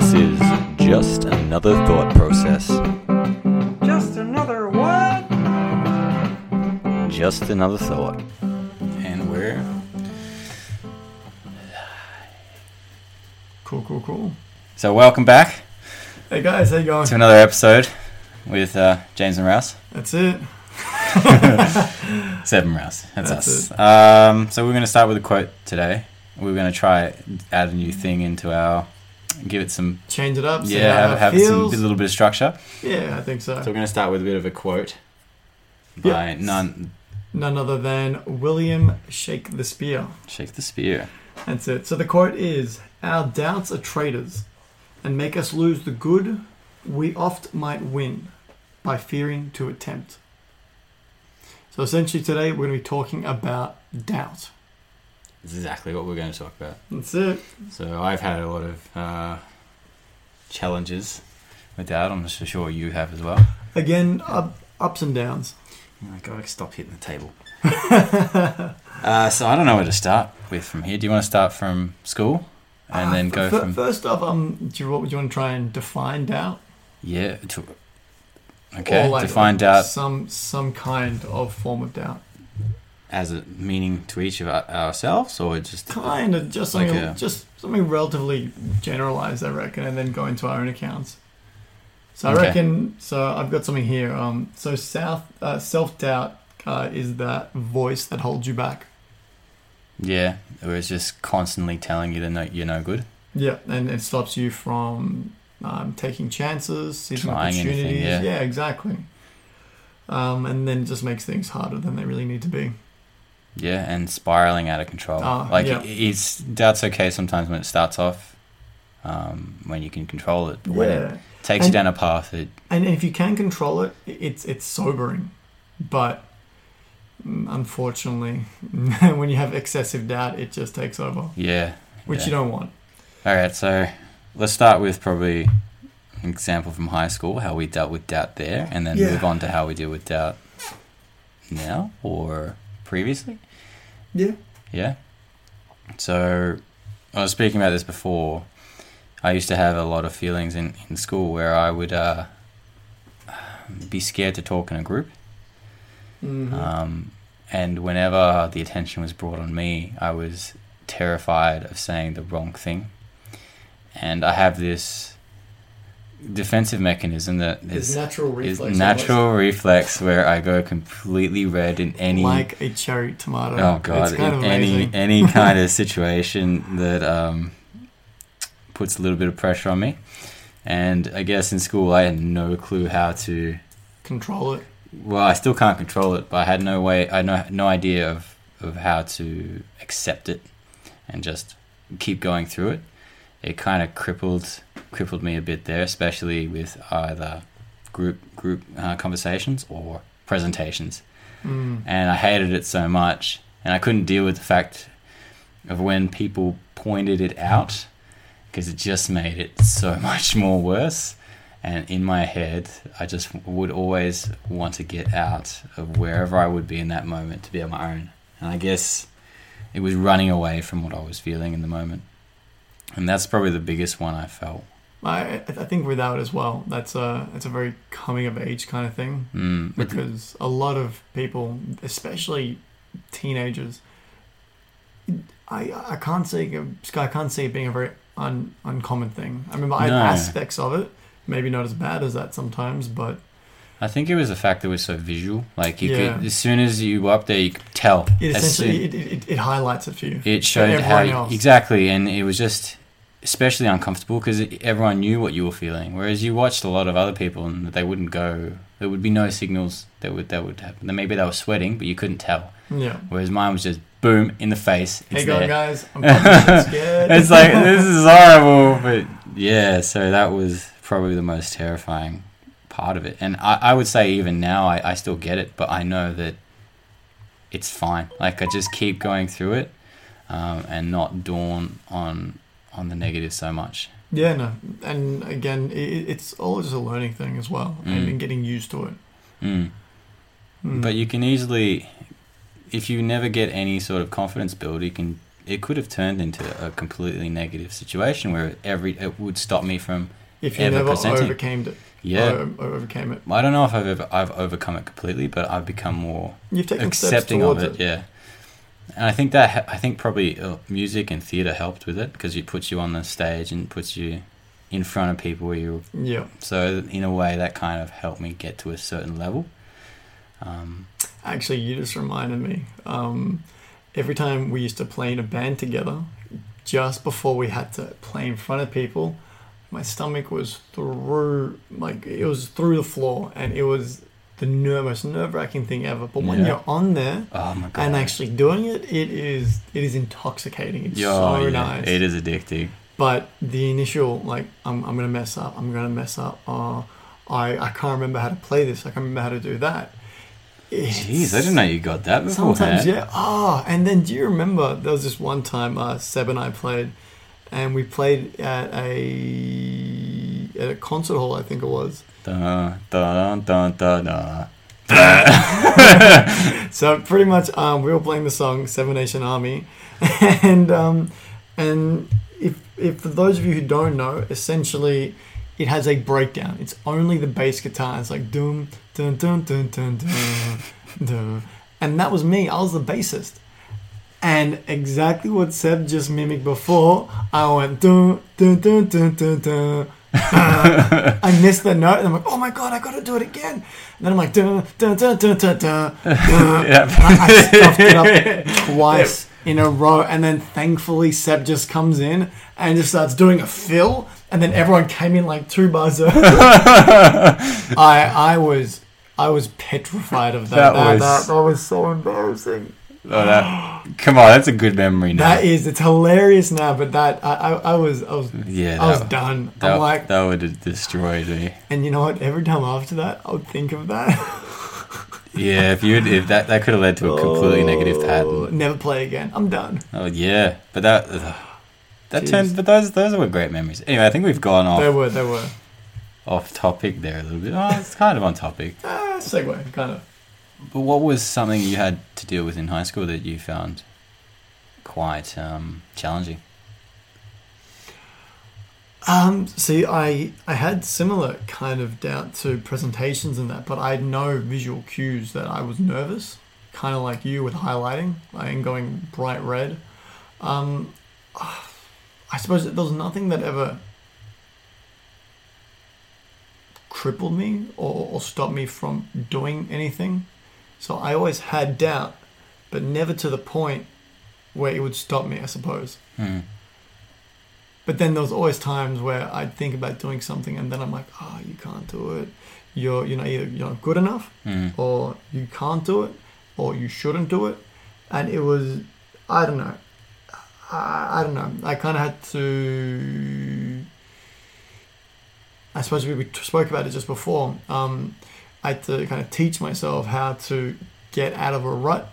This is just another thought process. Just another what? Just another thought. And we're Cool, cool, cool. so welcome back Hey guys, how you going? to another episode with uh, James and Rouse. That's it. Seven Rouse. That's, That's us. Um, so we're going to start with a quote today. We're going to try add a new thing into our, give it some Change it up. yeah, have, it have some, a little bit of structure. Yeah, I think so. So we're going to start with a bit of a quote Yeah. by none. None other than William Shake the Spear. Shake the spear. That's it. So the quote is Our doubts are traitors and make us lose the good we oft might win by fearing to attempt. So essentially today we're going to be talking about doubt. That's exactly what we're going to talk about. That's it. So I've had a lot of uh, challenges with that. I'm so sure you have as well. Again, up, ups and downs. Oh my god, stop hitting the table. uh, so I don't know where to start with from here. Do you want to start from school and Uh, then go f- from First off, um, do you, what would you want to try and define doubt? yeah to okay like- like out some some kind of form of doubt. As a meaning to each of our, ourselves or just Kind of just Like something, a- just something relatively generalized, I reckon, and then go into our own accounts. So I Okay. reckon. So I've got something here. Um, so south uh, self doubt uh, is that voice that holds you back. yeah or it's just constantly telling you that no, you're no good Yeah, and it stops you from um, taking chances, seizing Trying anything, opportunities. yeah. exactly. Um, and then just makes things harder than they really need to be. Yeah and spiraling out of control Ah, like yeah. it's doubt's okay sometimes when it starts off um, when you can control it but when it takes And- you down a path it And if you can control it, it's it's sobering. But mm, unfortunately, when you have excessive doubt, it just takes over, yeah which yeah. you don't want. All right, so let's start with probably an example from high school, how we dealt with doubt there, and then Yeah. move on to how we deal with doubt now or previously. Yeah. Yeah. So I was speaking about this before. I used to have a lot of feelings in, in school where I would uh, be scared to talk in a group. Mhm. Um, and whenever the attention was brought on me, I was terrified of saying the wrong thing. And I have this defensive mechanism that is, is, natural is reflex. natural reflex where I go completely red in any like a cherry tomato. oh god it's kind in of any any kind of situation that um, puts a little bit of pressure on me. And I guess in school I had no clue how to control it. well, I still can't control it, but I had no way, I had no, no idea of, of how to accept it and just keep going through it. It kind of crippled crippled me a bit there, especially with either group group uh, conversations or presentations. Mm. And I hated it so much, and I couldn't deal with the fact of when people pointed it out because it just made it so much more worse. And in my head, I just would always want to get out of wherever I would be in that moment to be on my own. And I guess it was running away from what I was feeling in the moment. And that's probably the biggest one I felt. I I think without as well. That's a it's a very coming of age kind of thing. Mm, because a lot of people, especially teenagers, I I can't say I can't see it being a very un, uncommon thing. I remember I No. aspects of it, maybe not as bad as that sometimes, but I think it was the fact that it was so visual. Like you Yeah. could, as soon as you were up there, you could tell. it soon- essentially it, it, it, it highlights it for you. it showed how else. exactly and it was just especially uncomfortable because everyone knew what you were feeling whereas you watched a lot of other people and they wouldn't go there would be no signals that would that would happen Then maybe they were sweating but you couldn't tell Yeah. whereas mine was just boom in the face Hey, it's going there. guys, I'm scared. it's like this is horrible but yeah so that was probably the most terrifying part of it and i, I would say even now I, I still get it but i know that it's fine like i just keep going through it um, and not dawn on on the negative so much yeah, no, and again, it, it's all just a learning thing as well, and, Mm. and getting used to it. mm. Mm. but you can easily if you never get any sort of confidence build you can it could have turned into a completely negative situation where every it would stop me from If you Ever never presenting. overcame it, yeah. o- overcame it, I don't know if I've ever I've overcome it completely, but I've become more you've taken accepting steps of towards it, Yeah, and I think that I think probably uh, music and theatre helped with it because it puts you on the stage and puts you in front of people where you. Yeah. So in a way, that kind of helped me get to a certain level. Um, Actually, you just reminded me. Um, every time we used to play in a band together, just before we had to play in front of people, my stomach was through, like, it was through the floor, and it was the ner- most nerve wracking thing ever. But when Yeah. you're on there oh and actually doing it, it is it is intoxicating. It's so yeah, nice. It is addicting. But the initial, like, I'm, I'm gonna mess up. I'm gonna mess up. Uh, I I can't remember how to play this. I can't remember how to do that. Jeez, I didn't know you got that before. Sometimes, yeah. Ah, and then do you remember there was this one time uh, Seb and I played, and we played at a at a concert hall, I think it was. Dun, dun, dun, dun, dun. So pretty much, um, we were playing the song Seven Nation Army, and um, and if if for those of you who don't know, essentially. It has a breakdown. It's only the bass guitar. It's like dum dun dun dun dun dun dun, and that was me. I was the bassist. And exactly what Seb just mimicked before, I went dun dun dun dun dun dun. Uh, I missed the note, and I'm like, "Oh my god, I gotta do it again!" And then I'm like, "Dun dun dun dun dun dun." dun. Yeah. I, I stuffed it up twice in a row, and then thankfully Seb just comes in and just starts doing a fill, and then everyone came in like two bars. early. I I was I was petrified of that. That That, was- that, that was so embarrassing. Oh, that, come on, that's a good memory now. That is, it's hilarious now, but that I, I, I was I was yeah, I was done. that, I'm like, that would have destroyed me. and you know what? Every time after that, I would think of that. Yeah, if you if that that could have led to a completely negative Oh, pattern. Never play again. I'm done. Oh yeah, but that ugh. that Jeez. turned. But those those were great memories. Anyway, I think we've gone off They were, they were. off topic there a little bit. Oh, it's kind of on topic. Ah, segue, kind of. But what was something you had to deal with in high school that you found quite um, challenging? Um, see, I I had similar kind of doubt to presentations and that, but I had no visual cues that I was nervous, kind of like you with highlighting and going bright red. Um, I suppose there was nothing that ever crippled me or, or stopped me from doing anything. So I always had doubt, but never to the point where it would stop me, I suppose. Hmm. But then there was always times where I'd think about doing something and then I'm like, oh, you can't do it. You're, you know, either you're not good enough Hmm. or you can't do it or you shouldn't do it. And it was, I don't know. I, I don't know. I kind of had to. I suppose we, we spoke about it just before. Um, I had to kind of teach myself how to get out of a rut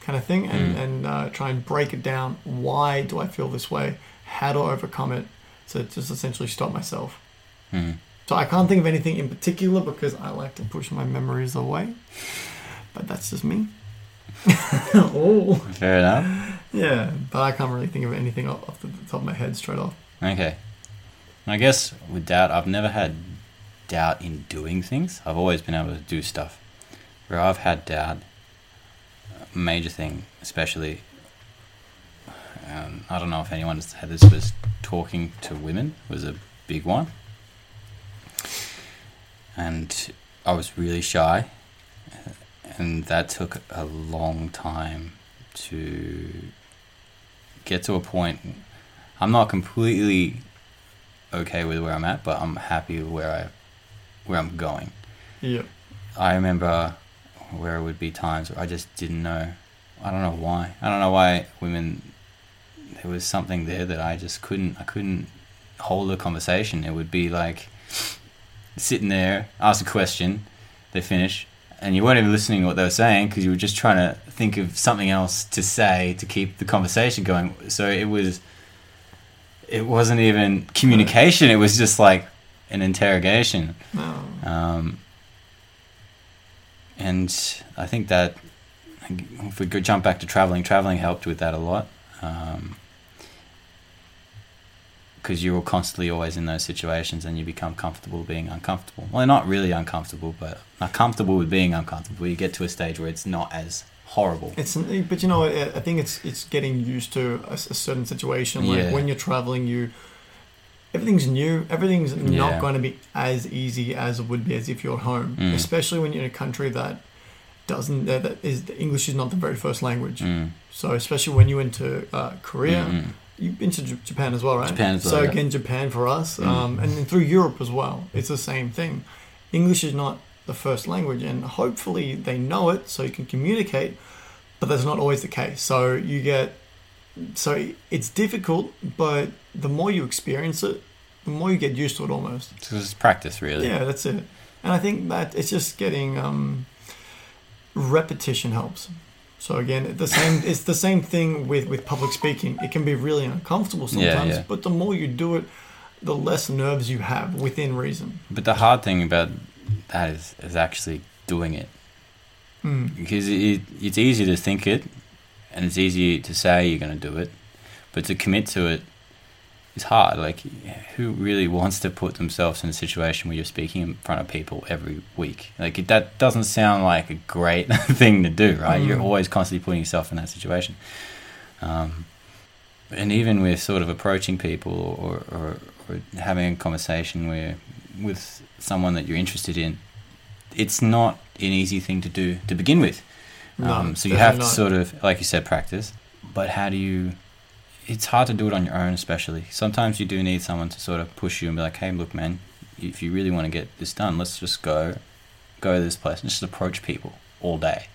kind of thing and, Mm. and uh, try and break it down. Why do I feel this way? How do I overcome it? So just essentially stop myself. Hmm. So I can't think of anything in particular because I like to push my memories away. But that's just me. oh. Fair enough. Yeah, but I can't really think of anything off off the top of my head straight off. Okay. I guess with doubt, I've never had doubt in doing things. I've always been able to do stuff. Where I've had doubt, major thing, especially, um, I don't know if anyone's had this, was talking to women was a big one. And I was really shy. And that took a long time to get to a point. I'm not completely okay with where I'm at, but I'm happy with where I where I'm going. Yep. I remember where it would be times where I just didn't know. I don't know why. I don't know why women. There was something there that I just couldn't. I couldn't hold a conversation. It would be like sitting there, ask a question, they finish, and you weren't even listening to what they were saying because you were just trying to think of something else to say to keep the conversation going. So it was. It wasn't even communication. It was just like an interrogation. Um, and I think that if we could jump back to traveling, traveling helped with that a lot. because you're constantly always in those situations and you become comfortable being uncomfortable. Well, not really uncomfortable, but not comfortable with being uncomfortable. You get to a stage where it's not as horrible. It's but you know I think it's it's getting used to a certain situation. Like Yeah. when you're traveling, you everything's new. Everything's Yeah. not going to be as easy as it would be as if you're home. Mm. Especially when you're in a country that doesn't that, that is the English is not the very first language. Mm. So especially when you went to uh, Korea, Mm, mm. you've been to J- Japan as well, right? Japan as well, So yeah. again, Japan for us, Mm. um, and then through Europe as well, it's the same thing. English is not the first language, and hopefully they know it so you can communicate. But that's not always the case. So you get, so it's difficult, but the more you experience it, the more you get used to it almost. So it's practice, really. Yeah, that's it. And I think that it's just getting um, repetition helps. So again, the same. it's the same thing with with public speaking. It can be really uncomfortable Yeah, sometimes, yeah. but the more you do it, the less nerves you have within reason. But the hard thing about that is, is actually doing it. Mm. because it, it's easy to think it and it's easy to say you're going to do it but to commit to it is hard like who really wants to put themselves in a situation where you're speaking in front of people every week like that doesn't sound like a great thing to do right you're Mm. always constantly putting yourself in that situation um, and even with sort of approaching people or, or, or having a conversation where with someone that you're interested in it's not an easy thing to do to begin with. No, um, so you have to sort of, like you said, practice. But how do you? It's hard to do it on your own, especially. Sometimes you do need someone to sort of push you and be like, "Hey, look, man, if you really want to get this done, let's just go, go to this place and just approach people all day."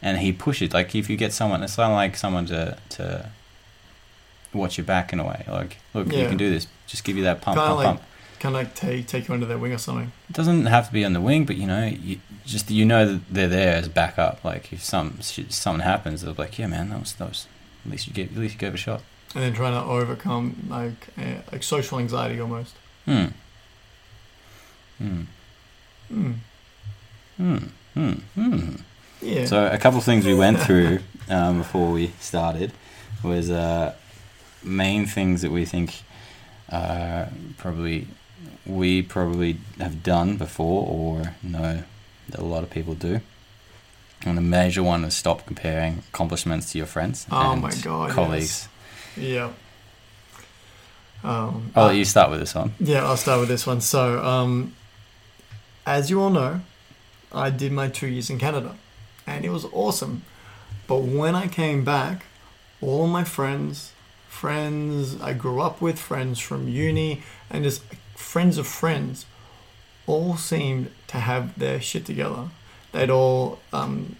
And he pushes. Like if you get someone, it's not like someone to to watch your back in a way. Like, look, you can do this. Just give you that pump, Kinda pump, like- pump. Kind of like take take you under their wing or something. It doesn't have to be on the wing, but you know, you just you know that they're there as backup. Like if some shit, something happens, they're like, yeah, man, that was that was at least you gave at least you gave a shot. And then trying to overcome like uh, like social anxiety almost. Hmm. Hmm. Mm. Hmm. Hmm. Hmm. Yeah. So a couple of things we went through um, before we started was uh, main things that we think uh, probably we probably have done before or know that a lot of people do. And the major one is stop comparing accomplishments to your friends Oh and my God, colleagues. yeah. Um, I'll let you start with this one. Yeah, I'll start with this one. So, um, as you all know, I did my two years in Canada, and it was awesome. But when I came back, all my friends, friends I grew up with, friends from uni, and just friends of friends, all seemed to have their shit together. They'd all um,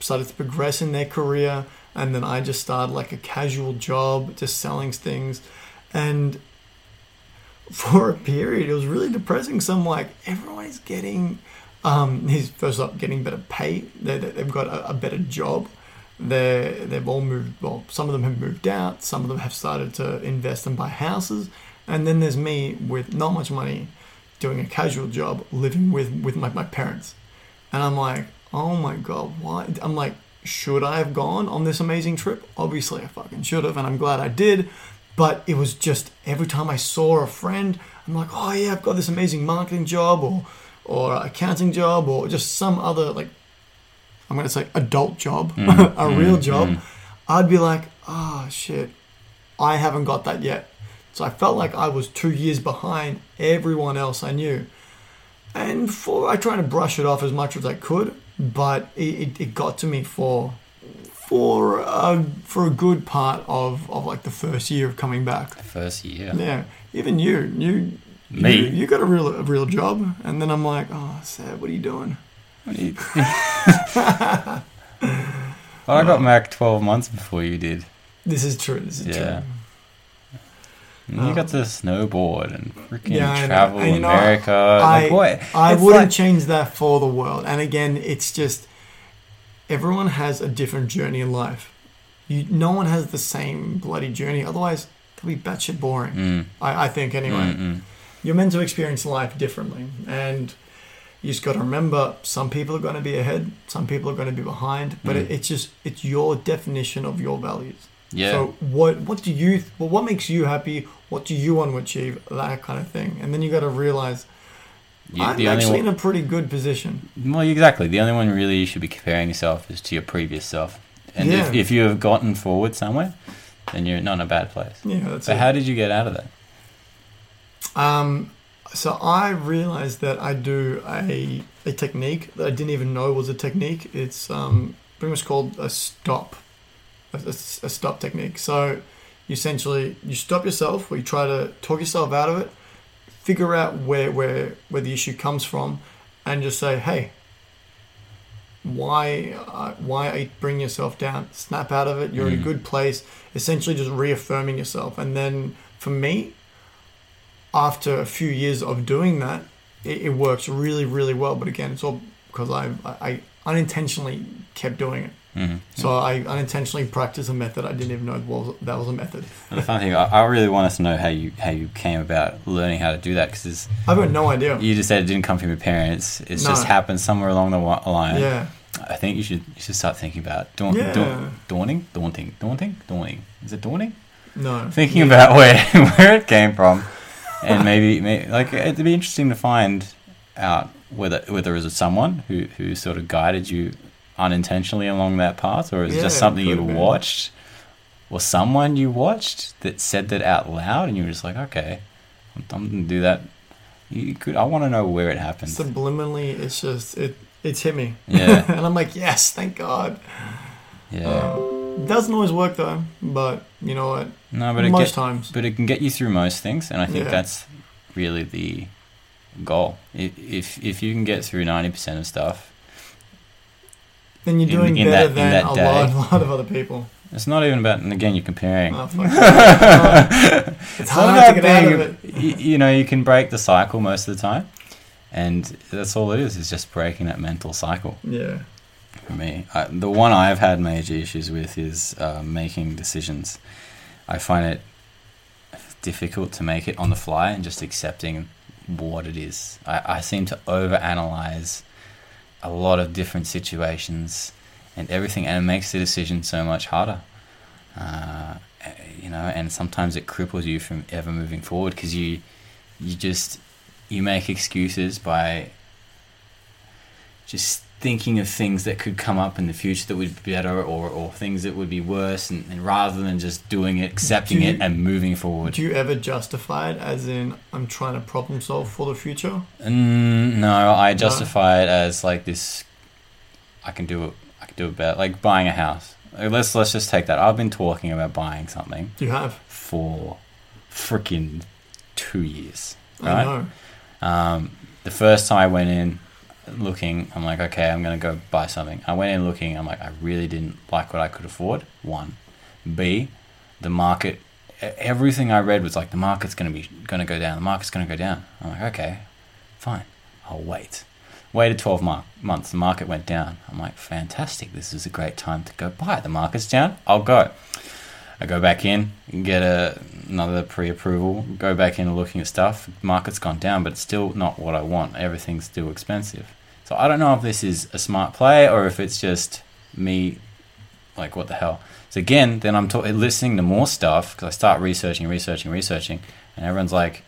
started to progress in their career, and then I just started like a casual job, just selling things, and for a period, it was really depressing. So I'm like, everyone is getting, um, he's first up getting better pay. They, they- they've got a, a better job. They they've all moved. Well, some of them have moved out. Some of them have started to invest and buy houses. And then there's me with not much money, doing a casual job, living with with my, my parents. And I'm like, oh my god, why? I'm like, should I have gone on this amazing trip? Obviously, I fucking should have, and I'm glad I did. But it was just every time I saw a friend, I'm like, oh yeah, I've got this amazing marketing job or or accounting job or just some other like I'm gonna say adult job, Mm, a real mm, job. mm. I'd be like, oh shit, I haven't got that yet. So I felt like I was two years behind everyone else I knew. And for I tried to brush it off as much as I could, but it, it, it got to me for for a, for a good part of, of like the first year of coming back. First year. Yeah, even you, you, Me? you, you got a real a real job, and then I'm like, oh, Sad, what are you doing? What do you- I got Mac 12 months before you did. This is true. This is Yeah. true. You got to snowboard and freaking Yeah, travel And you know, America. I- like what? I It's wouldn't like- change that for the world. And again, it's just everyone has a different journey in life. You, no one has the same bloody journey. Otherwise, it'll be batshit boring. Mm, I, I think anyway. mm, mm. You're meant to experience life differently, and you just got to remember some people are going to be ahead, some people are going to be behind. But Mm. it, it's just it's your definition of your values. Yeah. So what what do you well, what makes you happy? What do you want to achieve? That kind of thing. And then you got to realize You- I'm actually one, in a pretty good position. well, exactly. The only one really you should be comparing yourself is to your previous self. And if, Yeah. if you have gotten forward somewhere, then you're not in a bad place. Yeah, that's So it. how did you get out of that? Um, so I realized that I do a a technique that I didn't even know was a technique. It's um pretty much called a stop, a, a- a stop technique. So you essentially you stop yourself, or you try to talk yourself out of it, figure out where where where the issue comes from, and just say, hey. Why, uh, why bringing yourself down? Snap out of it. You're in a Mm. good place. Essentially, just reaffirming yourself. And then, for me, after a few years of doing that, it, it works really, really well. But again, it's all because I, I unintentionally kept doing it. Hmm So I unintentionally practiced a method I didn't even know was, that was a method. And the fun thing, I, I really want us to know how you how you came about learning how to do that because I've got no idea. you just said it didn't come from your parents. It's No. just happened somewhere along the line. Yeah, I think you should you should start thinking about dawn, Yeah. dawn, dawning, daunting, daunting, dawning. Is it dawning? no. Thinking about where where it came from, and maybe, maybe like it'd be interesting to find out whether whether it was someone who who sort of guided you unintentionally along that path, or is it just something you watched, or someone you watched that said that out loud, and you were just like, okay, I'm, I'm gonna do that. You could. I want to know where it happened. Subliminally, it's just it. It's hit me. Yeah. and I'm like, yes, thank God. Yeah. Um, doesn't always work though, but you know what? no, but it Most get, times. but it can get you through most things, and I think Yeah. that's really the goal. If if you can get through ninety percent of stuff, Then you're doing in better that- than that a lot, lot of other people. it's not even about. And again, you're comparing. Oh, it's hard to about get out of it. You, you know, you can break the cycle most of the time, and that's all it is. Is just breaking that mental cycle. Yeah. for me. I, the one I've had major issues with is uh, making decisions. I find it difficult to make it on the fly and just accepting what it is. I, I seem to overanalyze a lot of different situations and everything, and it makes the decision so much harder. Uh, you know, and sometimes it cripples you from ever moving forward because you you just you make excuses by just thinking of things that could come up in the future that would be better or, or things that would be worse and, and rather than just doing it accepting you- it and moving forward Do you ever justify it as in I'm trying to problem solve for the future? mm, no i justify it as like this i can do it i can do it better like buying a house let's let's just take that i've been talking about buying something You have. for freaking two years I right know. Um, the first time I went in looking, I'm like, okay, I'm gonna go buy something. I went in looking, I'm like, I really didn't like what I could afford. One, B, the market. Everything I read was like the market's gonna be gonna go down. The market's gonna go down. I'm like, okay, fine, I'll wait. Waited 12 mar- months. The market went down. I'm like, fantastic. This is a great time to go buy. The market's down. I'll go. I go back in, get a, another pre-approval, go back in looking at stuff. Market's gone down, but it's still not what I want. Everything's still expensive. So I don't know if this is a smart play or if it's just me, like what the hell. So again, then I'm ta- listening to more stuff because I start researching, researching, researching, and everyone's like,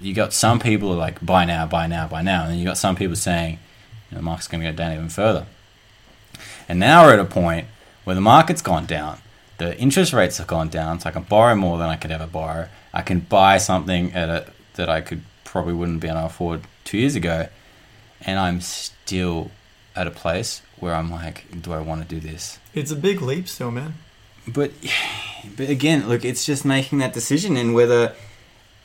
you got some people are like, buy now, buy now, buy now, and then you got some people saying, you know, the market's going to go down even further. And now we're at a point where the market's gone down, the interest rates have gone down, so I can borrow more than I could ever borrow. I can buy something at a that I could probably wouldn't be able to afford two years ago, and I'm still at a place where I'm like, do I want to do this? It's a big leap still, man. But but again, look, it's just making that decision and whether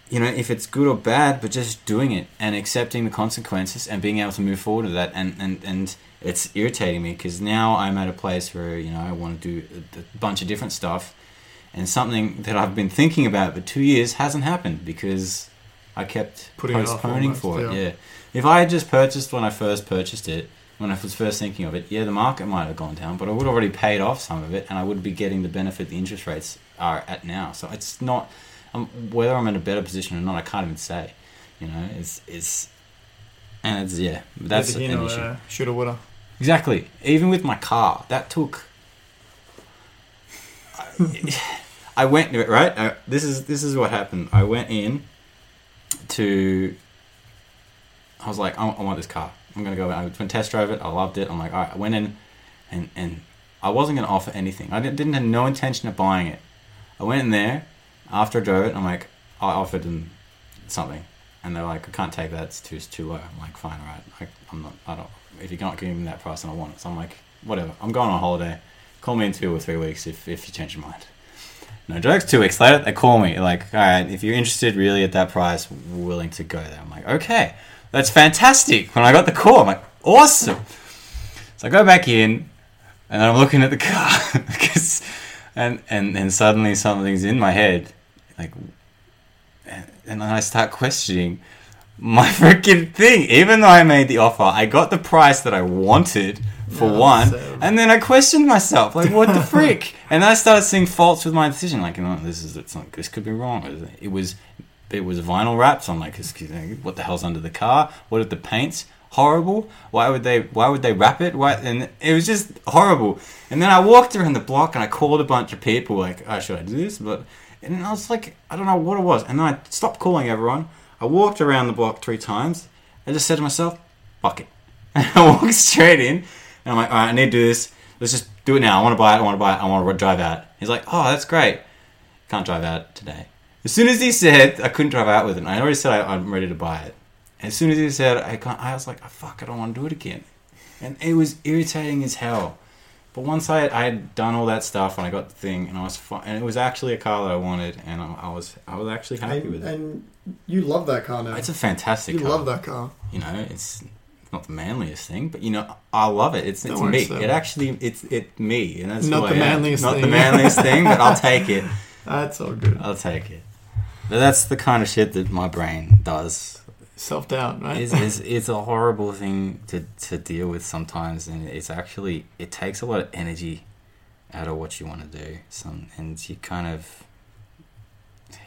you know if it's good or bad, but just doing it and accepting the consequences and being able to move forward with that. And and and it's irritating me because now I'm at a place where you know I want to do a, bunch of different stuff, and something that I've been thinking about for two years hasn't happened because I kept Putting it postponing almost, for it. yeah. Yeah, if I had just purchased when I first purchased it, when I was first thinking of it, yeah, the market might have gone down, but I would have already paid off some of it, and I would be getting the benefit the interest rates are at now. So it's not um, whether I'm in a better position or not. I can't even say. You know, it's it's and it's yeah, that's an know, issue. uh, shoulda, woulda. Exactly. Even with my car, that took. I went right. I, this is this is what happened. I went in to. I was like, I, I want this car. I'm gonna go. I went and test drove it. I loved it. I'm like, all right. I went in, and and I wasn't gonna offer anything. I didn't, didn't have no intention of buying it. I went in there after I drove it. I'm like, I offered them something, and they're like, I can't take that. It's too it's too low. I'm like, fine, all right. I, I'm not. I don't. If you're not giving me that price, then I want it. So I'm like, whatever. I'm going on holiday. Call me in two or three weeks if if you change your mind. No jokes. Two weeks later, they call me like, all right, if you're interested really at that price, willing to go there. I'm like, okay, that's fantastic. When I got the call, I'm like, awesome. So I go back in, and I'm looking at the car, and and and suddenly something's in my head, like, and, I start questioning my freaking thing. Even though I made the offer, I got the price that I wanted for Yeah, one, so- and then I questioned myself, like, what the frick? And then I started seeing faults with my decision, like, you know, this is it's not, this could be wrong. It was it was vinyl wraps. I'm like, excuse me, what the hell's under the car? What if the paint's horrible? Why would they why would they wrap it? Why? And it was just horrible. And then I walked around the block and I called a bunch of people, like, oh, should I do this? But and I was like, I don't know what it was. And then I stopped calling everyone. I walked around the block three times. I just said to myself, fuck it. And I walked straight in. And I'm like, all right, I need to do this. Let's just do it now. I want to buy it. I want to buy it. I want to drive out. He's like, oh, that's great. Can't drive out today. As soon as he said I couldn't drive out with it, and I already said I, I'm ready to buy it. As soon as he said I can't, I was like, oh, fuck, it, I don't want to do it again. And it was irritating as hell. But once I, I had done all that stuff and I got the thing and I was and it was actually a car that I wanted, and I, I was I was actually happy And, with it. and you love that car now. It's a fantastic car. you car. love that car. You know, it's not the manliest thing, but you know, I love it. It's it's me. so- It actually it's it me, and that's Not the manliest Not thing. the manliest thing, but I'll take it. That's all good. I'll take it. But that's the kind of shit that my brain does. Self doubt, right? It's, it's, it's a horrible thing to, to deal with sometimes, and it's actually it takes a lot of energy out of what you want to do. Some and you kind of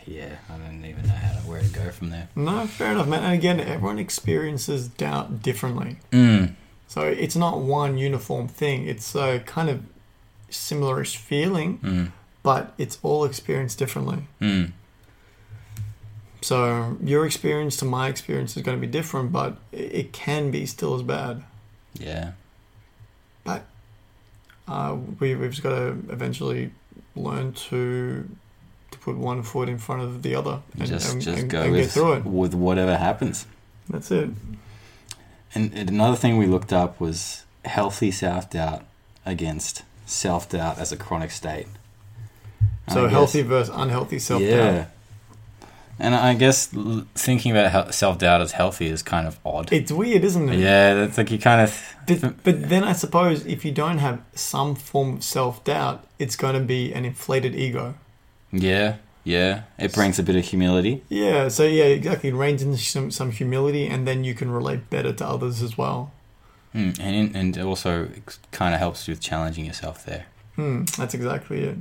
yeah, I don't even know how to where to go from there. no, fair enough, man. And again, everyone experiences doubt differently. Mm. So it's not one uniform thing. It's a kind of similarish feeling, Mm. but it's all experienced differently. Mm. So your experience to my experience is going to be different, but it can be still as bad. Yeah. But uh, we, we've just got to eventually learn to to put one foot in front of the other and, just and, just and- go and get through it. with whatever happens. That's it. And, and another thing we looked up was healthy self doubt against self doubt as a chronic state. So healthy versus unhealthy self doubt. Yeah. And I guess thinking about self doubt as healthy is kind of odd. It's weird, isn't it? Yeah, that's like you kind of. But, but then I suppose if you don't have some form of self doubt, it's going to be an inflated ego. Yeah, yeah. It brings a bit of humility. Yeah, so yeah, exactly. It reigns in some, some humility, and then you can relate better to others as well. Mm, and and it also kind of helps with challenging yourself there. Hmm, that's exactly it.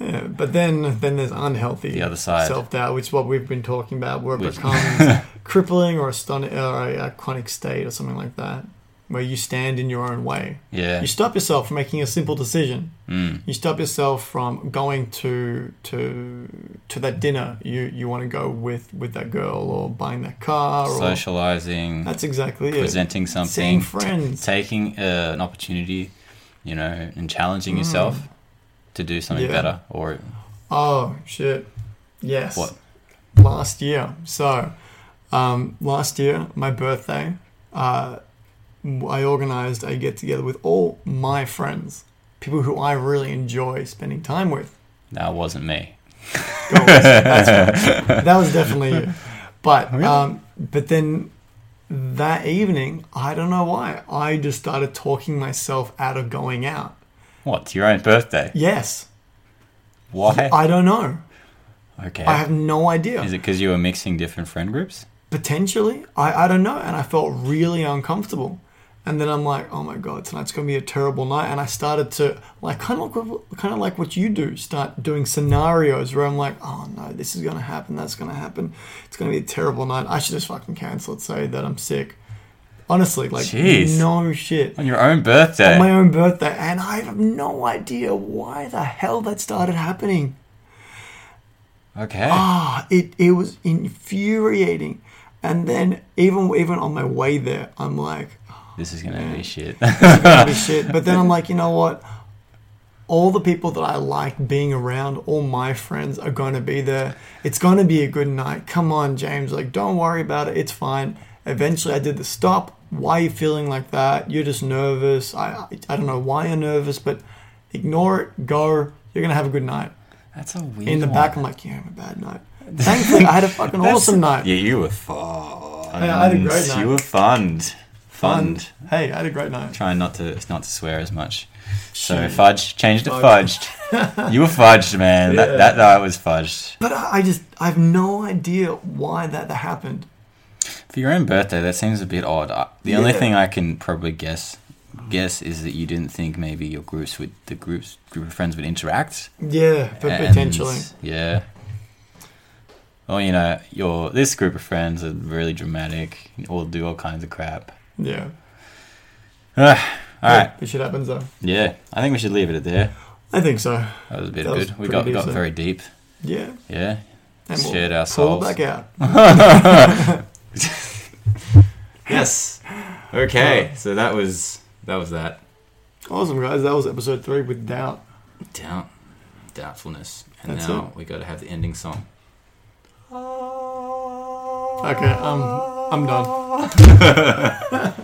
Yeah, but then then there's unhealthy The other side. self doubt, which is what we've been talking about, where it Which- becomes crippling or or a, a chronic state or something like that, where you stand in your own way. Yeah. You stop yourself from making a simple decision. Mm, You stop yourself from going to to to that dinner you you want to go with with that girl or buying that car. Or, socializing, that's exactly it. presenting Seeing something, friends. taking uh, an opportunity, you know, and challenging yourself to do something. Yeah. better. Or Oh shit! Yes. What? Last year. So, um, last year, my birthday, uh, I organized a get together with all my friends, people who I really enjoy spending time with. that wasn't me. Go, that's right. That was definitely you. But um, but then that evening, I don't know why, I just started talking myself out of going out. What? To your own birthday? Yes. Why? I don't know. Okay. I have no idea. Is it because you were mixing different friend groups? potentially I, I don't know and i felt really uncomfortable and then i'm like oh my god tonight's going to be a terrible night and i started to like kind of kind of like what you do start doing scenarios where i'm like oh no this is going to happen that's going to happen it's going to be a terrible night i should just fucking cancel it say that i'm sick Honestly, like Jeez. no shit. On your own birthday. On my own birthday, and I have no idea why the hell that started happening. okay. Ah, it it was infuriating. And then even even on my way there, I'm like, this is gonna be shit. holy shit. But then I'm like, you know what? All the people that I like being around, all my friends are going to be there. It's going to be a good night. Come on, James. Like, don't worry about it. It's fine. Eventually, I did the stop. Why are you feeling like that? You're just nervous. I, I, I don't know why you're nervous, but ignore it. Go. You're going to have a good night. That's a weird. In the one. back, I'm like, you're having a bad night. Thankfully, I had a fucking awesome night. Yeah, you were fun. I had a great night. You were fun. Fun. Hey, I had a great night. Trying not to not to swear as much. So Shit. fudge changed to Fudge. fudged. you were fudged, man. Yeah. That that night was fudged. But I I just, I have no idea why that, that happened. For your own birthday, that seems a bit odd. The only thing I can probably guess guess is that you didn't think maybe your groups would the groups group of friends would interact. Yeah, and- potentially. Yeah. Well, you know, your this group of friends are really dramatic. All do all kinds of crap. Yeah. all right. This shit happens though. Yeah, I think we should leave it at there. I think so. That was a bit That good. We got got very deep. Yeah. Yeah, And we'll shared our souls. back out. Yes. Okay, so that was that was that. Awesome, guys. That was episode three with doubt. Doubt, doubtfulness, and That's now we got to have the ending song. Okay, um, I'm done.